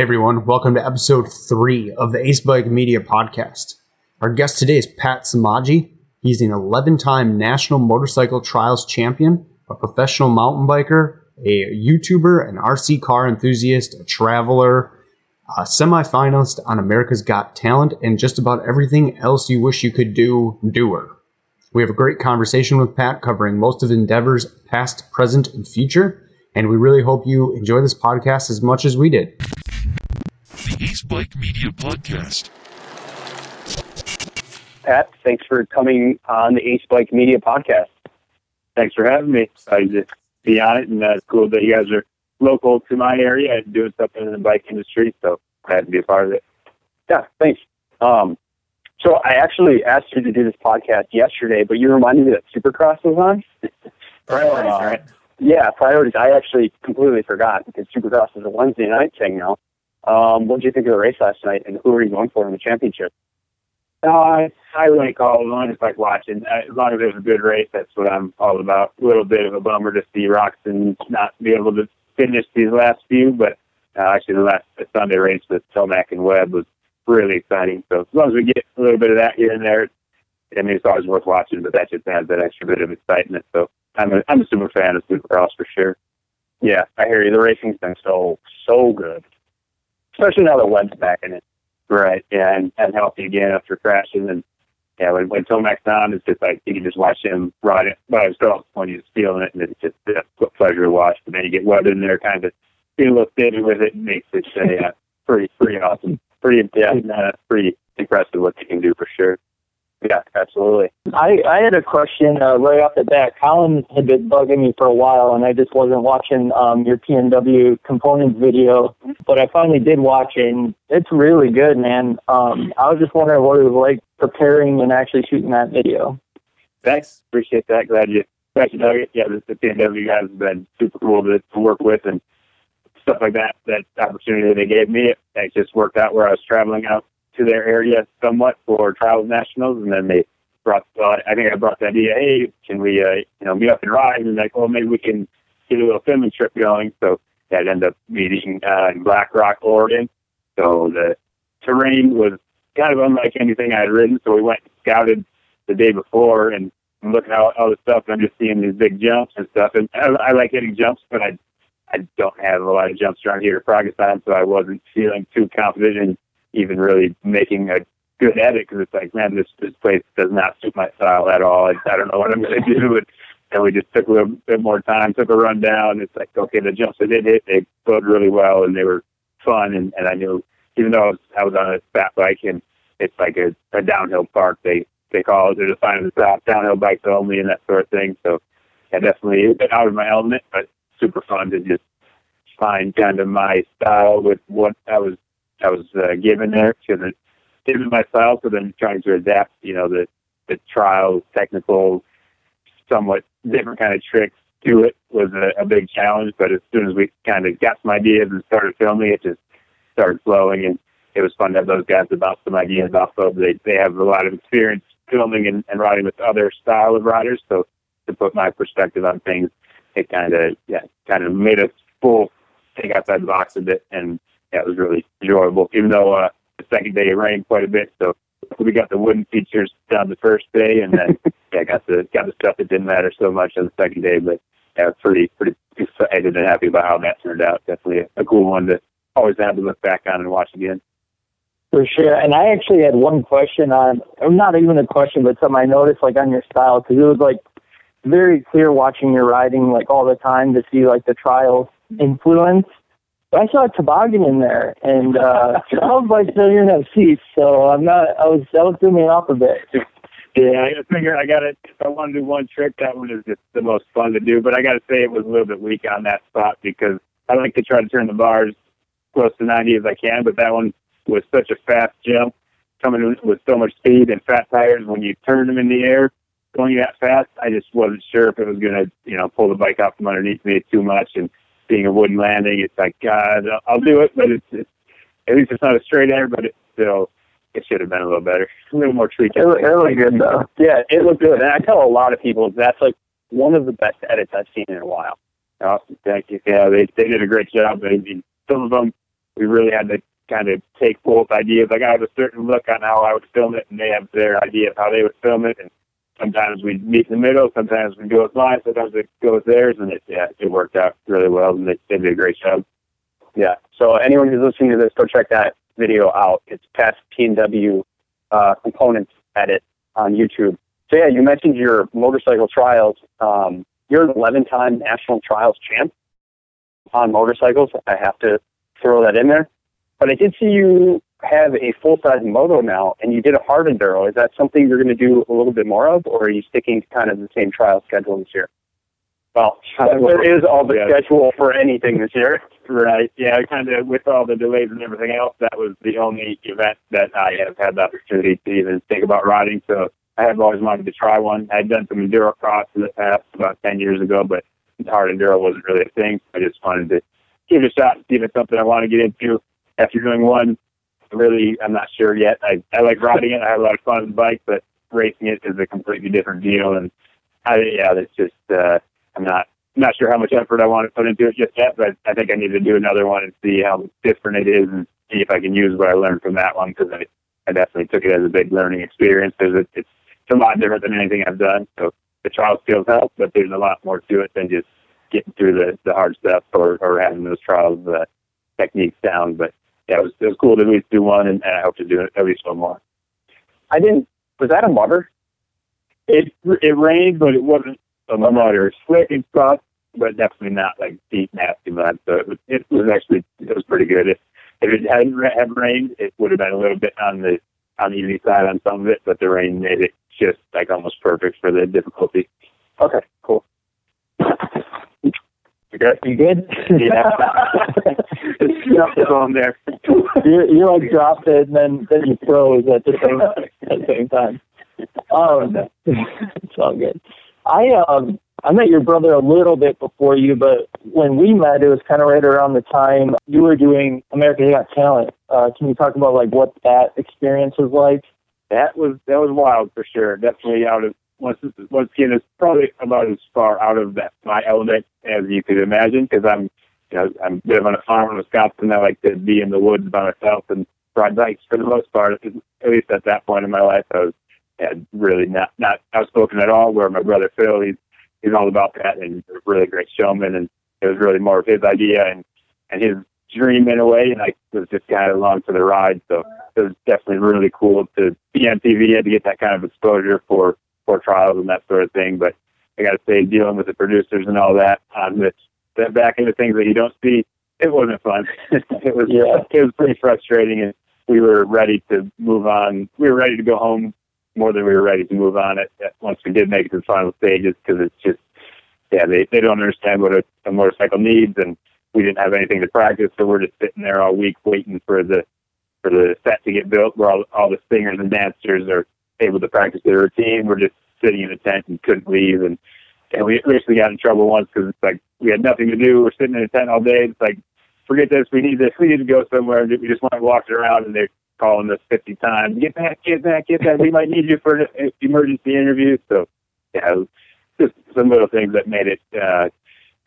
Hey everyone, welcome to episode three of the Ace Bike Media Podcast. Our guest today is Pat Smage. He's an 11 time National Motorcycle Trials champion, a professional mountain biker, a YouTuber, an RC car enthusiast, a traveler, a semifinalist on America's Got Talent, and just about everything else you wish you could do, doer. We have a great conversation with Pat covering most of endeavors, past, present, and future, and we really hope you enjoy this podcast as much as we did. The Ace Bike Media Podcast. Pat, thanks for coming on the Ace Bike Media Podcast. Thanks for having me. Excited to be on it, and uh, it's cool that you guys are local to my area and doing something in the bike industry. So glad to be a part of it. Yeah, thanks. Um, so I actually asked you to do this podcast yesterday, but you reminded me that Supercross was on. Priorities, Uh, right? Yeah, priorities. I actually completely forgot because Supercross is a Wednesday night thing now. Um, what did you think of the race last night, and who are you going for in the championship? No, I, I like all along. It's like watching. Uh, As long as there's a good race, that's what I'm all about. A little bit of a bummer to see Roczen not be able to finish these last few, but uh, actually the last the Sunday race with Tomac and Webb was really exciting. So as long as we get a little bit of that here and there, I mean, it's always worth watching, but that just adds that extra bit of excitement. So I'm a, I'm a super fan of Supercross for sure. Yeah, I hear you. The racing's been so so good, especially now that Webb's back in it. Right, yeah, and, and healthy again after crashing. And yeah, when, when Tomac's on, it's just like you can just watch him ride it by himself when he's feeling it, and it's just a pleasure to watch. But then you get Webb in there, kind of being a little steady with it, makes it uh, yeah, pretty pretty awesome, pretty yeah, uh, pretty impressive what they can do for sure. Yeah, absolutely. I, I had a question uh, right off the bat. Colin had been bugging me for a while, and I just wasn't watching um, your PNW components video. But I finally did watch it, and it's really good, man. Um, I was just wondering what it was like preparing and actually shooting that video. Thanks, appreciate that. Glad you dug it. Yeah, the, the PNW guys have been super cool to, to work with and stuff like that. That opportunity they gave me, it just worked out where I was traveling out to their area somewhat for Trials Nationals, and then they brought. Well, I think I brought the idea. Hey, can we, uh, you know, meet up and ride? And like, well, maybe we can get a little filming trip going. So that ended up meeting uh, in Black Rock, Oregon. So the terrain was kind of unlike anything I had ridden. So we went and scouted the day before and I'm looking at all, all the stuff. And I'm just seeing these big jumps and stuff. And I, I like hitting jumps, but I I don't have a lot of jumps around here to practice on, so I wasn't feeling too confident in even really making a good edit because it's like, man, this this place does not suit my style at all. I, I don't know what I'm going to do. And, and we just took a little bit more time, took a run down. It's like, okay, the jumps I did hit, they flowed really well and they were fun. And, and I knew, even though I was, I was on a fat bike and it's like a, a downhill park, they they call it. They're defining stop downhill bikes only and that sort of thing. So yeah, definitely a bit out of my element, but super fun to just find kind of my style with what I was I was uh, given there to the given my style. So then trying to adapt, you know, the the trial technical, somewhat different kind of tricks to it was a, a big challenge. But as soon as we kind of got some ideas and started filming, it just started flowing and it was fun to have those guys bounce some ideas of. They they have a lot of experience filming and, and riding with other style of riders, so to put my perspective on things, it kind of yeah kind of made us full think outside the box a bit, and yeah, it was really enjoyable. Even though uh, the second day it rained quite a bit, so we got the wooden features down the first day, and then yeah, got the got the stuff that didn't matter so much on the second day. But yeah, I was pretty pretty excited and happy about how that turned out. Definitely a, a cool one to always have to look back on and watch again. For sure. And I actually had one question on, or not even a question, but something I noticed like on your style because it was like very clear watching your riding like all the time to see like the trial influence. I saw a toboggan in there, and uh, trial bikes don't even have seats, so I'm not. I was that was threw me off a bit. Yeah, I figure I got it. I want to do one trick, that one is just the most fun to do. But I got to say, it was a little bit weak on that spot because I like to try to turn the bars close to 90 as I can. But that one was such a fast jump, coming with so much speed and fat tires. When you turn them in the air, going that fast, I just wasn't sure if it was going to, you know, pull the bike out from underneath me too much. And being a wooden landing, it's like, God, I'll do it, but it's, it's at least it's not a straight air, but it's still it should have been a little better, a little more tweaking. It, looked- it looked good though. Yeah, it looked good. And I tell a lot of people that's like one of the best edits I've seen in a while. Awesome, thank you. Yeah, they they did a great job. I mean, some of them we really had to kind of take both ideas. Like I have a certain look on how I would film it, and they have their idea of how they would film it. And sometimes we meet in the middle, sometimes we go with mine, sometimes we go with theirs, and it yeah, it worked out really well, and they, they did a great job. Yeah. So anyone who's listening to this, go check that video out. It's past PNW uh, components edit on YouTube. So yeah, you mentioned your motorcycle trials. Um, you're an 11-time national trials champ on motorcycles. I have to throw that in there. But I did see you have a full-size moto now, and you did a hard enduro. Is that something you're going to do a little bit more of, or are you sticking to kind of the same trial schedule this year? Well, uh, there is all the Yeah. schedule for anything this year. Right. Yeah, kind of with all the delays and everything else, that was the only event that I have had the opportunity to even think about riding. So I have always wanted to try one. I had done some enduro cross in the past about 10 years ago, but hard enduro wasn't really a thing. I just wanted to give it a shot, see if it's something I want to get into. After doing one, really, I'm not sure yet. I, I like riding it. I have a lot of fun on the bike, but racing it is a completely different deal. And I, yeah, that's just, uh, I'm not not sure how much effort I want to put into it just yet, but I think I need to do another one and see how different it is and see if I can use what I learned from that one because I, I definitely took it as a big learning experience. There's a, it's, it's a lot different than anything I've done. So the trial skills help, but there's a lot more to it than just getting through the, the hard stuff or, or having those trials uh, techniques down. But yeah, it was, it was cool to at least do one and, and I hope to do at least one more. I didn't. Was that a mutter? It it rained, but it wasn't a mud or slick and stuff, but definitely not like deep nasty mud. So it was, it was actually it was pretty good. If if it hadn't had rained, it would have been a little bit on the on the easy side on some of it, but the rain made it just like almost perfect for the difficulty. Okay, cool. Okay. You good? Yeah. It's enough is on there. you you like dropped it and then then you froze at the same at the same time. Um, it's all good. I um I met your brother a little bit before you, but when we met, it was kind of right around the time you were doing America's Got Talent. Uh, can you talk about like what that experience was like? that was that was wild for sure. Definitely out of once once again, it's probably about as far out of that my element as you could imagine because I'm you know I'm live on a farm in Wisconsin. I like to be in the woods by myself and ride bikes for the most part. At least at that point in my life, I was had really not not outspoken at all. Where my brother Phil, he's he's all about that and a really great showman, and it was really more of his idea and and his dream in a way, and I was just kind of along for the ride. So it was definitely really cool to be on TV and to get that kind of exposure for for trials and that sort of thing. But I got to say, dealing with the producers and all that um, on this that back into things that you don't see, it wasn't fun. it was Yeah. it was pretty frustrating, and we were ready to move on. We were ready to go home more than we were ready to move on. At, at uh, once we did make it to the final stages, because it's just yeah, they they don't understand what a, a motorcycle needs, and we didn't have anything to practice, so we're just sitting there all week waiting for the for the set to get built, where all all the singers and dancers are able to practice their routine. We're just sitting in a tent and couldn't leave, and and we actually got in trouble once because it's like we had nothing to do. We're sitting in a tent all day. It's like forget this. We need this. We need to go somewhere. We just went and walked around, and they're calling us 50 times. Get back, get back, get back. We might need you for an emergency interview. So yeah, just some little things that made it uh,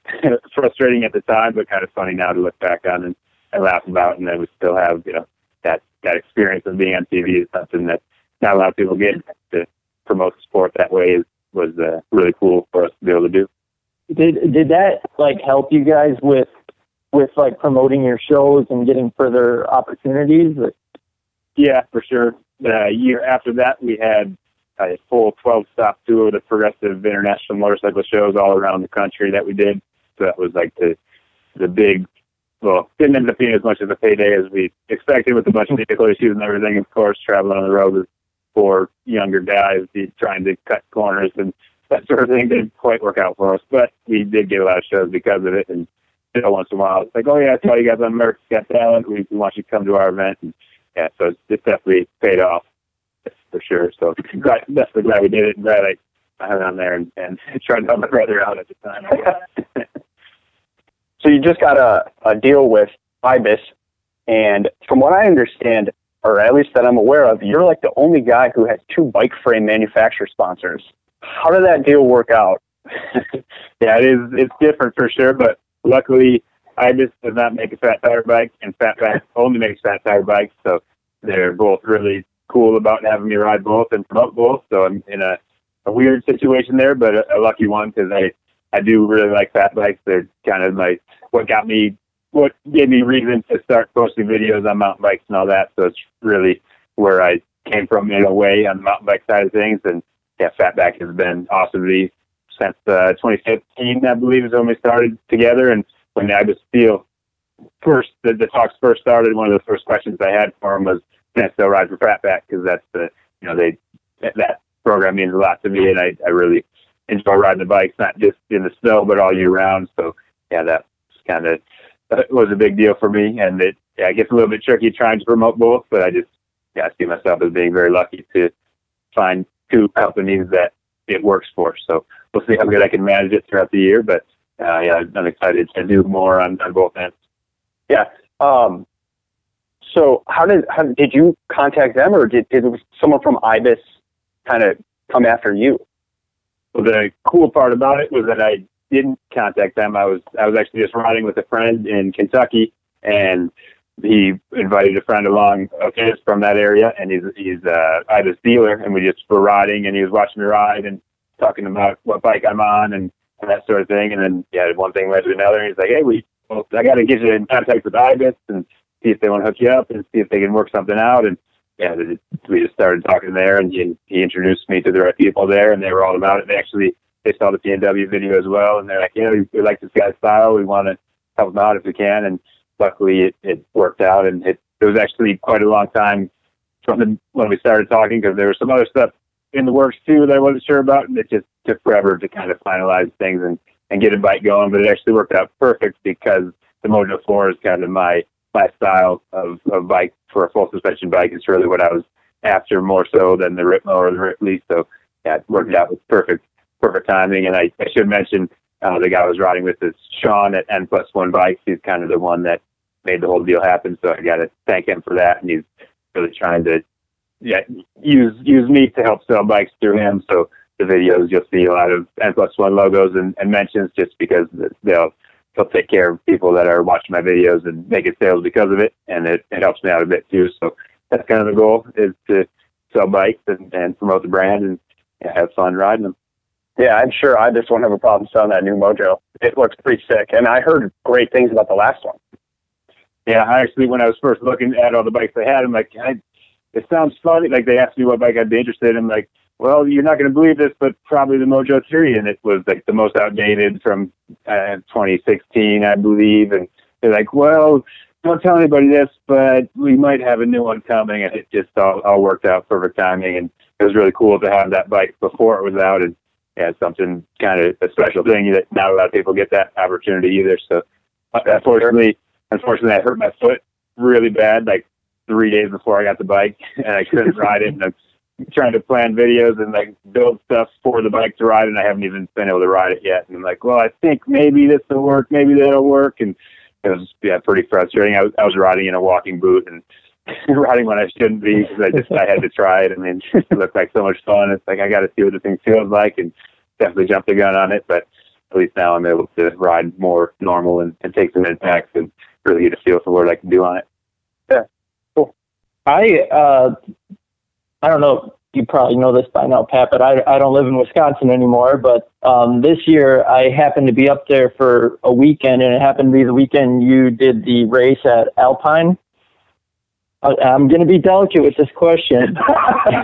frustrating at the time, but kind of funny now to look back on and, and laugh about. And then we still have you know that that experience of being on TV is something that not a lot of people get to promote the sport that way is was uh, really cool for us to be able to do. Did did that like help you guys with with like promoting your shows and getting further opportunities? Yeah, for sure. The year after that, we had a full 12 stop tour of the progressive international motorcycle shows all around the country that we did. So that was like the the big, well, didn't end up being as much of a payday as we expected with a bunch of vehicle issues and everything. Of course, traveling on the road with four younger guys trying to cut corners and that sort of thing didn't quite work out for us. But we did get a lot of shows because of it. And you know, once in a while, it's like, oh yeah, I saw you guys on America's Got Talent. We, want you to come to our event. And yeah, so it's definitely paid off for sure. So definitely glad we did it and glad I, I hung on there and, and tried to help my brother out at the time. So you just got a, a deal with Ibis, and from what I understand, or at least that I'm aware of, you're like the only guy who has two bike frame manufacturer sponsors. How did that deal work out? yeah, it is. It's different for sure, but luckily Ibis does not make a fat tire bike, and Fatback only makes fat tire bikes. So they're both really cool about having me ride both and promote both. So I'm in a, a weird situation there, but a, a lucky one because I I do really like fat bikes. They're kind of like what got me, what gave me reason to start posting videos on mountain bikes and all that. So it's really where I came from in a way on the mountain bike side of things. And yeah, Fatback has been awesome to me since uh, 2015, I believe, is when we started together. And when I was still first, the, the talks first started, one of the first questions I had for him was, can I still ride for Fatback? Because that's the, you know, they, that, that program means a lot to me. And I, I really enjoy riding the bikes, not just in the snow, but all year round. So yeah, that kind of uh, was a big deal for me. And it, yeah, it gets a little bit tricky trying to promote both, but I just, yeah, I see myself as being very lucky to find two companies that it works for. So we'll see how good I can manage it throughout the year. But uh, yeah, I'm excited to do more on, on both ends. Yeah. Um, so how did how did you contact them, or did did someone from Ibis kind of come after you? Well, the cool part about it was that I didn't contact them. I was I was actually just riding with a friend in Kentucky, and he invited a friend along his from that area, and he's he's uh, Ibis dealer, and we just were riding, and he was watching me ride and talking about what bike I'm on and, and that sort of thing. And then yeah, one thing led to another. And he's like, hey, we well, I got to get you in contact with Ibis and see if they want to hook you up and see if they can work something out. And yeah, we just started talking there, and he, he introduced me to the right people there, and they were all about it. They actually they saw the PNW video as well, and they're like, you know, we, we like this guy's style. We want to help him out if we can. And luckily, it, it worked out, and it, it was actually quite a long time from the, when we started talking because there was some other stuff in the works too that I wasn't sure about, and it just took forever to kind of finalize things and and get a bike going. But it actually worked out perfect because the Mojo Four is kind of my my style of, of bike for a full suspension bike. It's really what I was after more so than the Ripmo or the Ripley. So yeah, it worked out with perfect perfect timing. And I, I should mention uh, the guy I was riding with is Sean at N plus one bikes. He's kind of the one that made the whole deal happen. So I got to thank him for that. And he's really trying to yeah use use me to help sell bikes through him. So the videos you'll see a lot of N plus one logos and, and mentions just because they'll he'll take care of people that are watching my videos and making sales because of it, and it, it helps me out a bit too. So that's kind of the goal is to sell bikes and, and promote the brand and, and have fun riding them. Yeah, I'm sure I just won't have a problem selling that new Mojo. It looks pretty sick, and I heard great things about the last one. Yeah, I actually, when I was first looking at all the bikes they had, I'm like, I, it sounds funny. Like they asked me what bike I'd be interested in. I'm like, well, you're not going to believe this, but probably the Mojo 3. And it was like the most outdated from uh, 2016, I believe. And they're like, well, don't tell anybody this, but we might have a new one coming. And it just all, all worked out perfect timing. And it was really cool to have that bike before it was out. And yeah, something kind of a special thing that not a lot of people get that opportunity either. So uh, unfortunately, unfortunately, I hurt my foot really bad, like three days before I got the bike and I couldn't ride it. And I'm trying to plan videos and like build stuff for the bike to ride, and I haven't even been able to ride it yet. And I'm like, well, I think maybe this will work, maybe that'll work, and it was yeah pretty frustrating. I was I was riding in a walking boot and riding when I shouldn't be because I just I had to try it. I mean, it looked like so much fun. It's like I got to see what the thing feels like, and definitely jumped the gun on it. But at least now I'm able to ride more normal and, and take some impacts and really a feel for what I can do on it. Yeah, cool. I uh, I don't know, you probably know this by now, Pat, but I, I don't live in Wisconsin anymore. But um, this year I happened to be up there for a weekend, and it happened to be the weekend you did the race at Alpine. I'm going to be delicate with this question.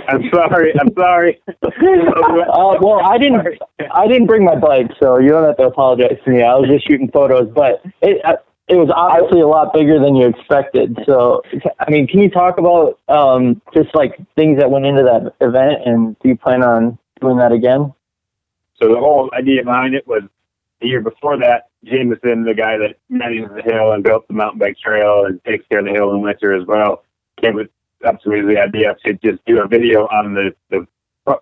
I'm sorry. I'm sorry. uh, well, I didn't. I didn't bring my bike, so you don't have to apologize to me. I was just shooting photos, but it, it was obviously a lot bigger than you expected. So, I mean, can you talk about um, just like things that went into that event, and do you plan on doing that again? So the whole idea behind it was the year before that, Jameson, the guy that manages the hill and built the mountain bike trail and takes care of the hill in winter as well, came with to the idea to just do a video on the the,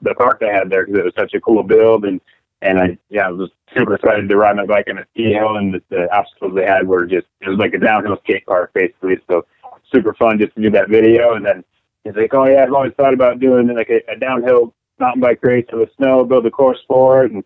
the park they had there because it was such a cool build and and I yeah I was super excited to ride my bike on a ski hill, and the, the obstacles they had were just it was like a downhill skate park basically. So super fun just to do that video, and then he's like, oh yeah, I've always thought about doing like a, a downhill mountain bike race with snow, build a course for it, and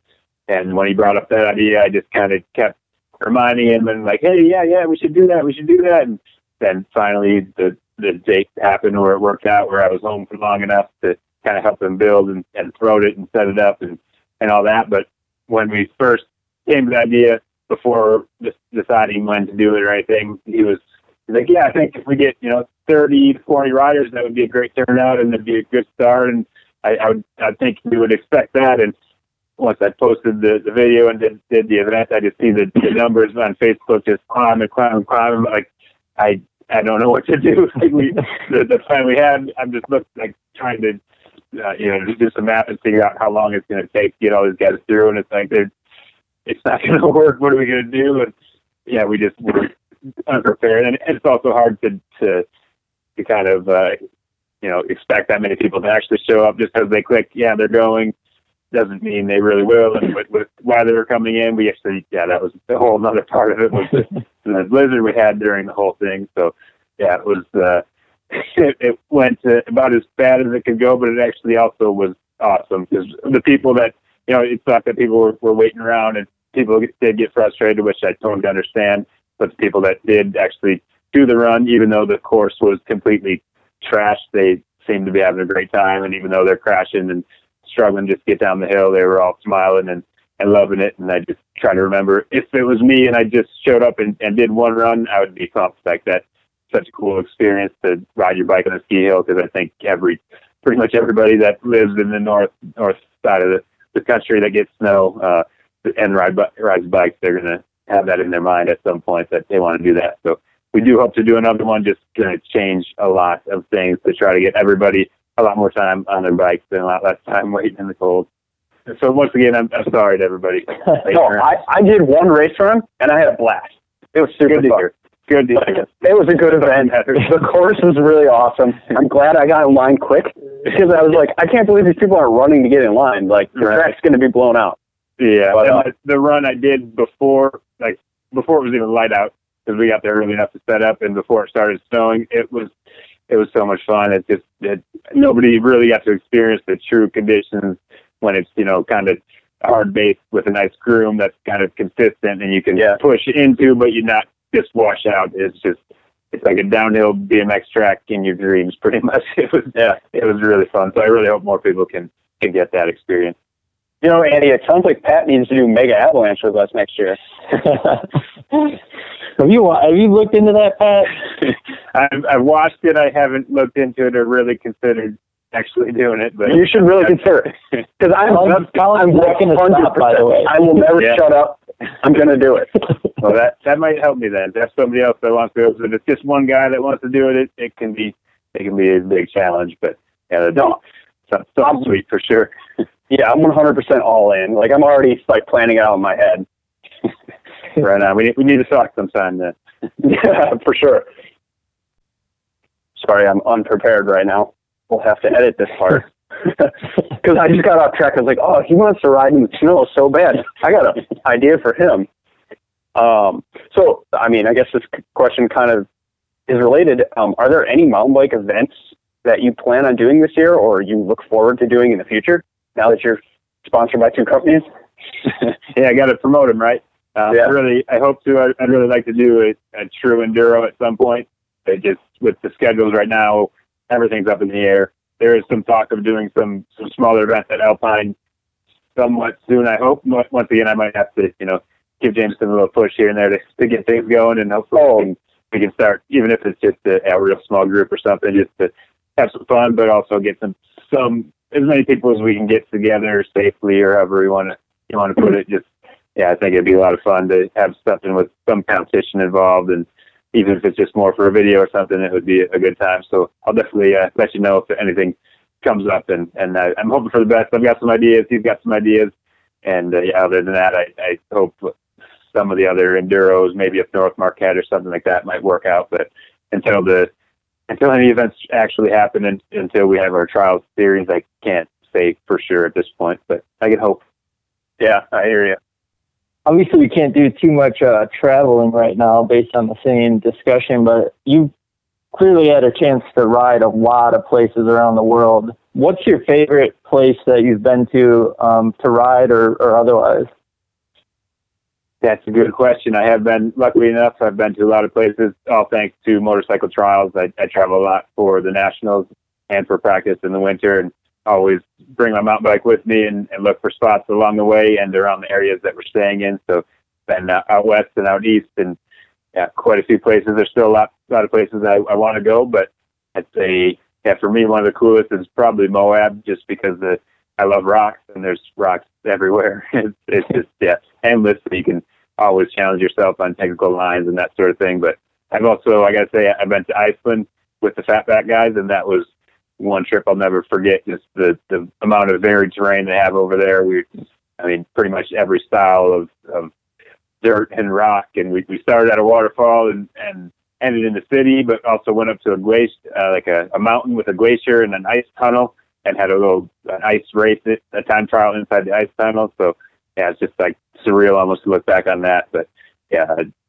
and when he brought up that idea, I just kind of kept reminding him and like, hey, yeah, yeah, we should do that, we should do that. And then finally the the date happened where it worked out where I was home for long enough to kind of help him build and, and throat it and set it up and, and all that. But when we first came to the idea before just deciding when to do it or anything, he was like, yeah, I think if we get, you know, 30 to 40 riders, that would be a great turnout and it'd be a good start. And I, I would, I think we would expect that. And once I posted the, the video and did, did the event, I just see the, the numbers on Facebook just climb and climb and climb. Like I, I don't know what to do. Like we, the, the plan we had, I'm just looking like trying to, uh, you know, do some math and figure out how long it's going to take to get all these guys through. And it's like, they're, it's not going to work. What are we going to do? And yeah, we just were unprepared. And it's also hard to, to, to kind of, uh, you know, expect that many people to actually show up just because they click, yeah, they're going doesn't mean they really will. And with, with why they were coming in, we actually, yeah, that was a whole other part of it was the, the blizzard we had during the whole thing. So yeah, it was, uh, it, it went about as bad as it could go, but it actually also was awesome because the people that, you know it's not that people were, were waiting around and people did get frustrated, which I totally understand. But the people that did actually do the run, even though the course was completely trashed, they seemed to be having a great time. And even though they're crashing and struggling just to get down the hill, they were all smiling and, and loving it. And I just try to remember if it was me and I just showed up and, and did one run, I would be pumped. Like that, such a cool experience to ride your bike on a ski hill because I think every, pretty much everybody that lives in the north north side of the, the country that gets snow uh, and ride rides bikes, they're gonna have that in their mind at some point that they want to do that. So we do hope to do another one. Just gonna change a lot of things to try to get everybody a lot more time on their bikes and a lot less time waiting in the cold. So once again, I'm, I'm sorry to everybody. no, I, I did one race run and I had a blast. It was super Good fun. Good deal. It was a good event. The course was really awesome. I'm glad I got in line quick because I was like, I can't believe these people are running to get in line. Like the Right. track's going to be blown out. Yeah, But, uh, the- the run I did before, like before it was even light out, because we got there early enough to set up, and before it started snowing, it was it was so much fun. It just it, nobody really got to experience the true conditions when it's you know kind of hard base with a nice groom that's kind of consistent and you can Yeah. push into, but you're not just wash out. It's just it's like a downhill BMX track in your dreams, pretty much. It was Yeah. it was really fun. So I really hope more people can can get that experience. You know, Andy, it sounds like Pat needs to do Mega Avalanche with us next year. have you have you looked into that, Pat? I've, I've watched it. I haven't looked into it or really considered actually doing it. But You should really consider it because I'm, Colin's- Colin's I'm not gonna stop, by the way. I will never Yeah. shut up. I'm going to do it. well, that that might help me then. If there's somebody else that wants to, do it. if it's just one guy that wants to do it, it, it can be it can be a big challenge. But yeah, that's so I'm sweet for sure. Yeah, I'm 100% all in. Like I'm already like planning it out in my head. right now. We need, we need to talk sometime then. yeah, for sure. Sorry, I'm unprepared right now. We'll have to edit this part. Because I just got off track. I was like, oh, he wants to ride in the snow so bad. I got an idea for him. Um, so, I mean, I guess this question kind of is related. Um, are there any mountain bike events that you plan on doing this year or you look forward to doing in the future now that you're sponsored by two companies? yeah, I got to promote him, right? Uh, Yeah. I really, I hope to. I, I'd really like to do a, a true enduro at some point. It just with the schedules right now, everything's up in the air. There is some talk of doing some some smaller events at Alpine somewhat soon. I hope. Once again, I might have to, you know, give Jameson a little push here and there to, to get things going, and hopefully oh. we, can, we can start, even if it's just a, a real small group or something, just to have some fun, but also get some some as many people as we can get together safely, or however you want to you want to put it. Just yeah, I think it'd be a lot of fun to have something with some competition involved, and even if it's just more for a video or something, it would be a good time. So I'll definitely uh, let you know if anything comes up, and and uh, I'm hoping for the best. I've got some ideas. He's got some ideas, and uh, yeah, other than that, I, I hope some of the other enduros, maybe up North Marquette or something like that, might work out. But until the until any events actually happen, and until we have our trials series, I can't say for sure at this point. But I can hope. Yeah, I hear you. Obviously, we can't do too much uh, traveling right now based on the same discussion, but you clearly had a chance to ride a lot of places around the world. What's your favorite place that you've been to um, to ride or, or otherwise? That's a good question. I have been, luckily enough, I've been to a lot of places, all thanks to motorcycle trials. I, I travel a lot for the nationals and for practice in the winter, and always bring my mountain bike with me and, and look for spots along the way and around the areas that we're staying in. So, been uh, out west and out east, and yeah, quite a few places. There's still a lot, a lot of places I, I want to go, but I'd say, yeah, for me, one of the coolest is probably Moab, just because the I love rocks and there's rocks everywhere. it's, it's just yeah, endless. You can always challenge yourself on technical lines and that sort of thing. But I've also, like I say, I've been to Iceland with the Fatback guys, and that was one trip I'll never forget. Just the the amount of varied terrain they have over there. We, I mean, pretty much every style of of dirt and rock. And we we started at a waterfall and and ended in the city, but also went up to a glacier, uh, like a, a mountain with a glacier and an ice tunnel, and had a little an ice race, a time trial inside the ice tunnel. So yeah, it's just like surreal almost to look back on that. But yeah,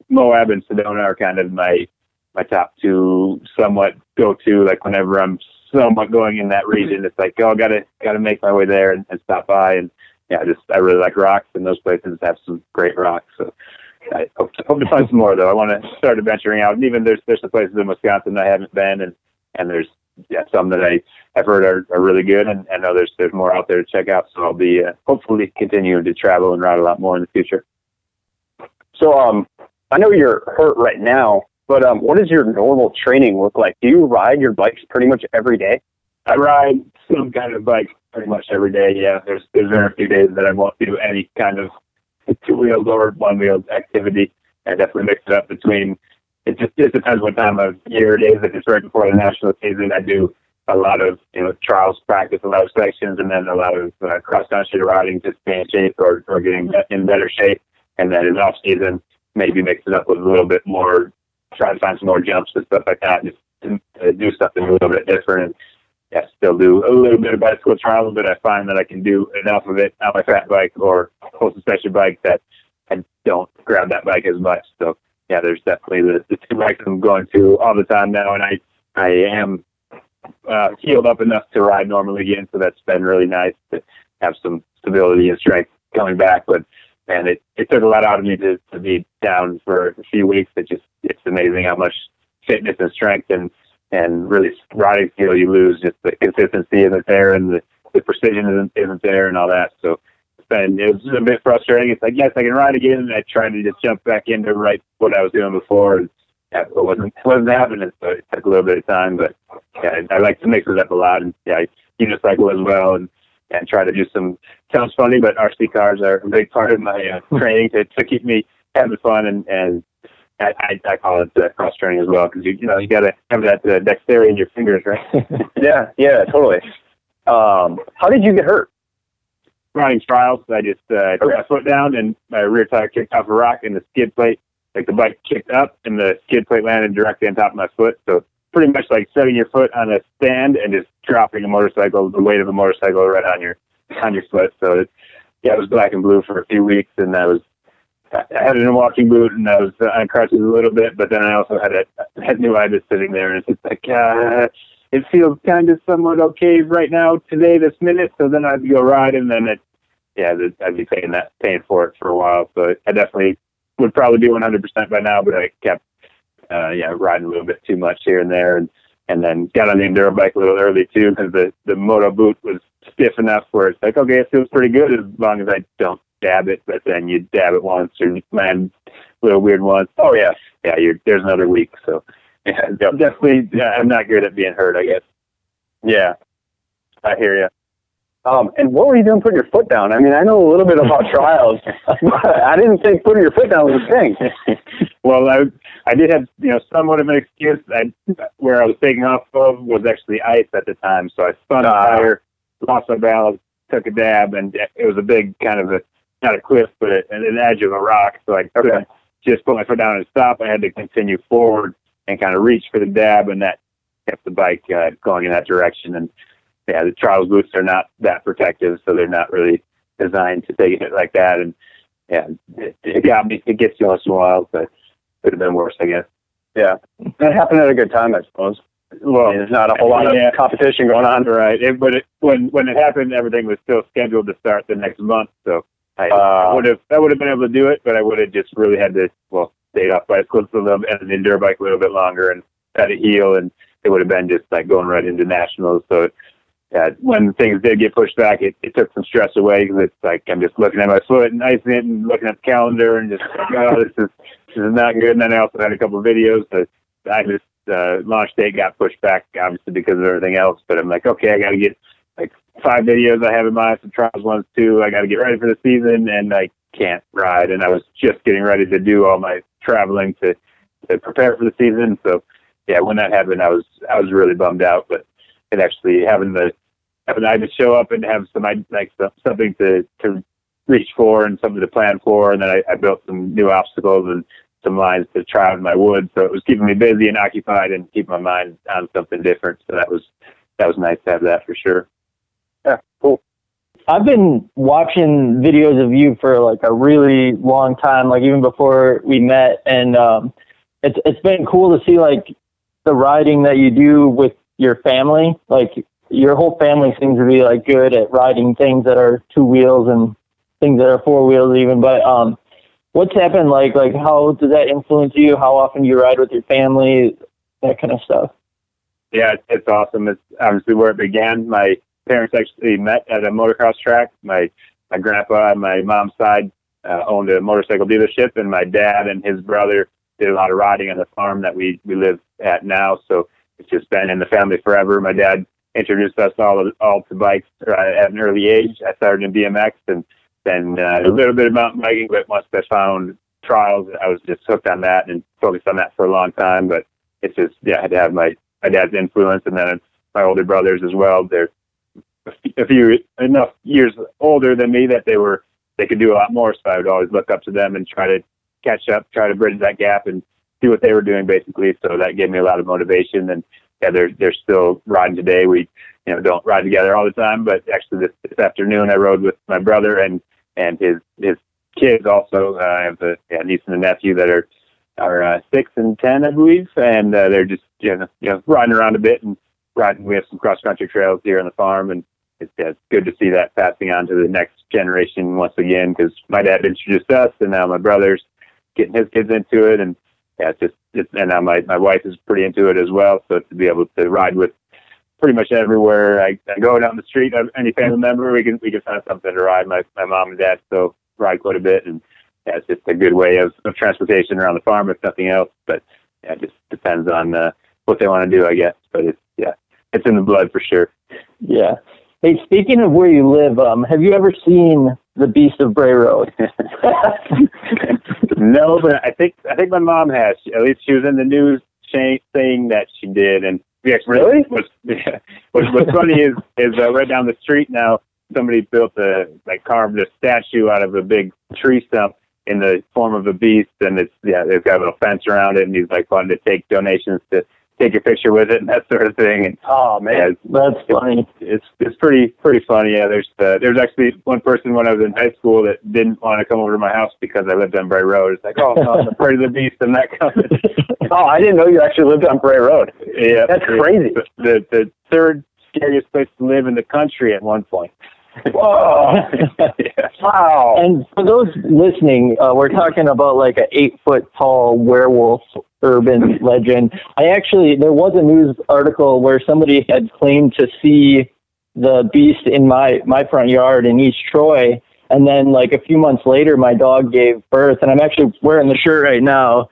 Moab and Sedona are kind of my my top two somewhat go to. Like whenever I'm somewhat going in that region, it's like oh, gotta gotta make my way there and, and stop by. And yeah, just I really like rocks, and those places have some great rocks. So I hope to, hope to find some more though. I want to start adventuring out. And even there's there's some places in Wisconsin I haven't been, and and there's yeah some that I I've heard are, are really good, and I know there's there's more out there to check out. So I'll be uh, hopefully continuing to travel and ride a lot more in the future. So, um, I know you're hurt right now, but um, what does your normal training look like? Do you ride your bikes pretty much every day? I ride some kind of bike pretty much every day. Yeah, there's there's very few days that I won't do any kind of two wheeled or one wheeled activity. I definitely mix it up between. It just it depends what time of year it is. If it's right before the national season, I do a lot of you know trials practice, a lot of sections, and then a lot of uh, cross country riding, just stay in shape or, or getting in better shape. And then in off season, maybe mix it up with a little bit more, try to find some more jumps and stuff like that, just to, to do something a little bit different. And yeah, still do a little bit of bicycle trials, but I find that I can do enough of it on my fat bike or full suspension bike that I don't grab that bike as much. So yeah, there's definitely the, the two bikes I'm going to all the time now, and I I am uh, healed up enough to ride normally again. So that's been really nice to have some stability and strength coming back. But man, it, it took a lot out of me to, to be down for a few weeks. It just it's amazing how much fitness and strength and and really riding skill you lose. Just the consistency isn't there and the, the precision isn't isn't there and all that. So it's it was a bit frustrating. It's like yes, I can ride again. And I tried to just jump back into right what I was doing before and it wasn't wasn't happening. So it took a little bit of time, but yeah, I, I like to mix it up a lot, and yeah, I unicycle as well, and and try to do some. Sounds funny, but RC cars are a big part of my uh, training to to keep me having fun, and and I, I, I call it uh, cross training as well because you you know you got to have that uh, dexterity in your fingers, right? yeah, yeah, totally. Um, how did you get hurt? Running trials, I just uh, put my foot down and my rear tire kicked off a rock, and the skid plate like the bike kicked up and the skid plate landed directly on top of my foot. So pretty much like setting your foot on a stand and just dropping a motorcycle, the weight of a motorcycle right on your on your foot. So it, yeah, it was black and blue for a few weeks, and I was I had it in a walking boot and I was on crutches a little bit, but then I also had a had new ibis sitting there, and it's just like uh, it feels kind of somewhat okay right now today, this minute. So then I'd go ride, and then it yeah, I'd be paying that paying for it for a while. So I definitely would probably be 100% by now, but I kept, uh, yeah, riding a little bit too much here and there. And, and then got on the enduro bike a little early too, because the, the moto boot was stiff enough where it's like, okay, it feels pretty good as long as I don't dab it, but then you dab it once or land a little weird once. Oh yeah. Yeah. You're, there's another week. So yeah, definitely, yeah, I'm not good at being hurt, I guess. Yeah. I hear you. Um, and what were you doing putting your foot down? I mean, I know a little bit about trials, but I didn't think putting your foot down was a thing. well, I I did have you know somewhat of an excuse. I, where I was taking off of was actually ice at the time, so I spun uh, a tire, lost my balance, took a dab, and it was a big kind of a not a cliff, but a, an edge of a rock. So I couldn't okay. just put my foot down and stop. I had to continue forward and kind of reach for the dab, and that kept the bike uh, going in that direction. And yeah, the trials boots are not that protective, so they're not really designed to take it like that. And yeah, it, it got me. It gets you once in a while, but could have been worse, I guess. Yeah, that happened at a good time, I suppose. Well, there's not a whole lot yeah. of competition going on, right? It, but it, when when it happened, everything was still scheduled to start the next month, so I, Uh, I would have I would have been able to do it, but I would have just really had to well stayed off bicycles a little and an enduro bike a little bit longer and had it heal, and it would have been just like going right into nationals. So yeah, when things did get pushed back, it, it took some stress away because it's like I'm just looking at my foot and icing it and looking at the calendar and just like, oh, this is this is not good. And then I also had a couple of videos that I just uh, launch date got pushed back obviously because of everything else. But I'm like, okay, I got to get five videos I have in mind, some trials ones too. I got to get ready for the season, and I can't ride. And I was just getting ready to do all my traveling to to prepare for the season. So yeah, when that happened, I was I was really bummed out. But it actually having the having I just show up and have some like some- something to to reach for and something to plan for, and then I, I built some new obstacles and some lines to try out in my woods. So it was keeping me busy and occupied and keeping my mind on something different. So that was that was nice to have that for sure. I've been watching videos of you for like a really long time, like even before we met, and um, it's it's been cool to see like the riding that you do with your family. Like your whole family seems to be like good at riding things that are two wheels and things that are four wheels even. But um, what's happened? Like like how does that influence you? How often do you ride with your family? That kind of stuff. Yeah, it's awesome. It's obviously where it began. My parents actually met at a motocross track. My my grandpa on my mom's side uh, owned a motorcycle dealership, and my dad and his brother did a lot of riding on the farm that we we live at now. So it's just been in the family forever. My dad introduced us all all to bikes uh, at an early age. I started in BMX and then uh, a little bit of mountain biking, but once I found trials, I was just hooked on that and focused on that for a long time. But it's just yeah, I had to have my my dad's influence, and then my older brothers as well. They're a few- enough years older than me that they were they could do a lot more. So I would always look up to them and try to catch up, try to bridge that gap, and see what they were doing basically. So that gave me a lot of motivation. And yeah, they're they're still riding today. We you know don't ride together all the time, but actually this, this afternoon I rode with my brother and and his his kids also. Uh, I have a yeah, niece and a nephew that are are uh, six and ten, I believe, and uh, they're just you know, you know riding around a bit and riding. We have some cross country trails here on the farm, and it's, it's good to see that passing on to the next generation once again. Because my dad introduced us, and now my brother's getting his kids into it, and yeah, it's just it's, and now my my wife is pretty into it as well. So to be able to ride with pretty much everywhere I, I go down the street, uh, any family member, we can we can find something to ride. My my mom and dad still ride quite a bit, and yeah, it's just a good way of, of transportation around the farm, if nothing else. But yeah, it just depends on uh, what they want to do, I guess. But it's yeah, it's in the blood for sure. Yeah. Hey, speaking of where you live, um, have you ever seen the Beast of Bray Road? no, but I think I think my mom has. At least she was in the news saying that she did, and actually Really? what's yeah, what's, what's funny is is uh, right down the street now somebody built a like carved a statue out of a big tree stump in the form of a beast, and it's yeah they've got a little fence around it, and he's like wanting to take donations to take a picture with it and that sort of thing, and Oh yeah, man, That's funny. it's it's pretty pretty funny. Yeah, there's uh, there's actually one person when I was in high school that didn't want to come over to my house because I lived on Bray Road. It's like, oh no, I'm afraid of the beast. I'm not coming. oh I didn't know you actually lived on Bray Road. yeah, That's the- crazy. The the third scariest place to live in the country at one point. Whoa! yeah. Wow. And for those listening, uh, we're talking about like an eight foot tall werewolf urban legend. I actually, there was a news article where somebody had claimed to see the beast in my, my front yard in East Troy. And then like a few months later, my dog gave birth and I'm actually wearing the shirt right now.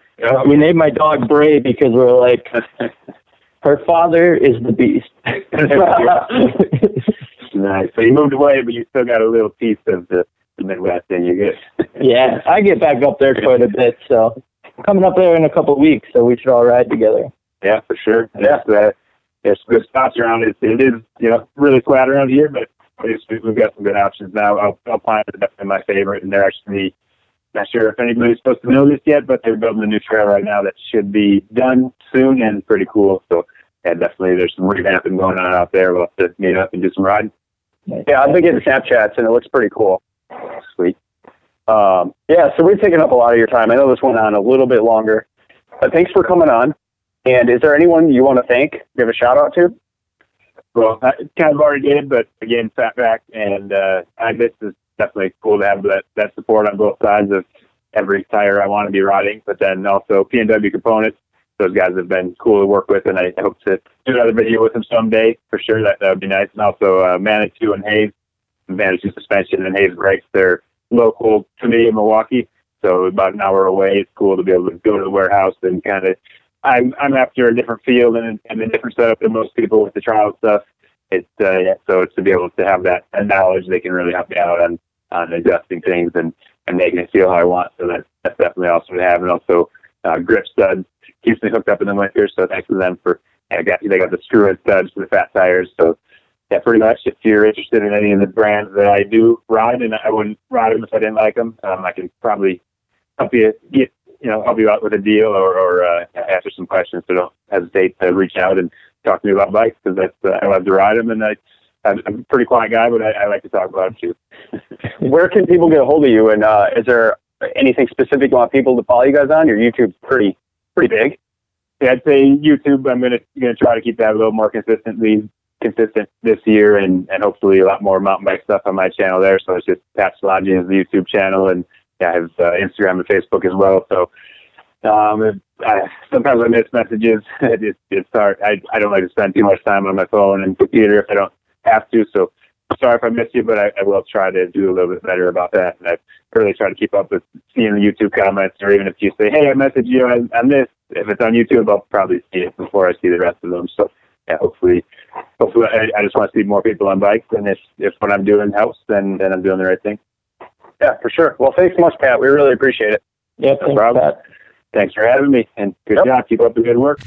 We named my dog Bray because we're like, her father is the beast. nice. So you moved away, but you still got a little piece of the, the Midwest in you're Good. yeah, I get back up there quite a bit. So coming up there in a couple of weeks, so we should all ride together. Yeah, for sure. Yeah, uh, there's some good spots around it. It is, you know, really flat around here, but at we- we've got some good options now. Al- Alpine is definitely my favorite, and they're actually not sure if anybody's supposed to know this yet, but they're building a new trail right now that should be done soon and pretty cool. So, yeah, definitely there's some revamping going on out there. We'll have to meet up and do some riding. Yeah, I've been getting Snapchats and it looks pretty cool. Sweet. Um, yeah, so we've taken up a lot of your time. I know this went on a little bit longer, but thanks for coming on. And is there anyone you want to thank, give a shout out to? Well, I kind of already did, but again, Fatback and uh, Ibis is definitely cool to have that that support on both sides of every tire I want to be riding. But then also PNW components, those guys have been cool to work with, and I hope to do another video with them someday for sure. That that would be nice. And also uh, Manitou and Hayes, Manitou suspension and Hayes brakes. They're local to me in Milwaukee, so about an hour away. It's cool to be able to go to the warehouse and kind of. I'm I'm after a different field and, and a different setup than most people with the trial stuff. It's uh, yeah, so it's to be able to have that, knowledge. They can really help me out on on adjusting things and and making it feel how I want. So that's that's definitely awesome to have. And also uh, grip studs keeps me hooked up in the winter. So thanks to them for yeah, got they got the screw in studs for the fat tires. So yeah, pretty much. If you're interested in any of the brands that I do ride, and I wouldn't ride them if I didn't like them, um, I can probably help you get you know help you out with a deal or, or uh, answer some questions. So don't hesitate to reach out and talk to me about bikes because that's uh, I love to ride them and I. I'm a pretty quiet guy, but I, I like to talk about them too. Where can people get a hold of you? And uh, is there anything specific you want people to follow you guys on? Your YouTube's pretty pretty big. Yeah, I'd say YouTube. I'm gonna gonna try to keep that a little more consistently consistent this year, and and hopefully a lot more mountain bike stuff on my channel there. So it's just Pat Smage is the YouTube channel, and yeah, I have uh, Instagram and Facebook as well. So um, I, sometimes I miss messages. it's it's hard. I I don't like to spend too much time on my phone and computer if I don't have to. So sorry if I miss you, but I, I will try to do a little bit better about that. And I really try to keep up with seeing the YouTube comments, or even if you say, "Hey, I messaged you on, on this," if it's on YouTube, I'll probably see it before I see the rest of them. So yeah, hopefully, hopefully, I, I just want to see more people on bikes, and if if what I'm doing helps, then then I'm doing the right thing. Yeah, for sure. Well, thanks so much, Pat. We really appreciate it. Yeah, No thanks, problem. Pat. Thanks for having me, and good Yep. job. Keep up the good work.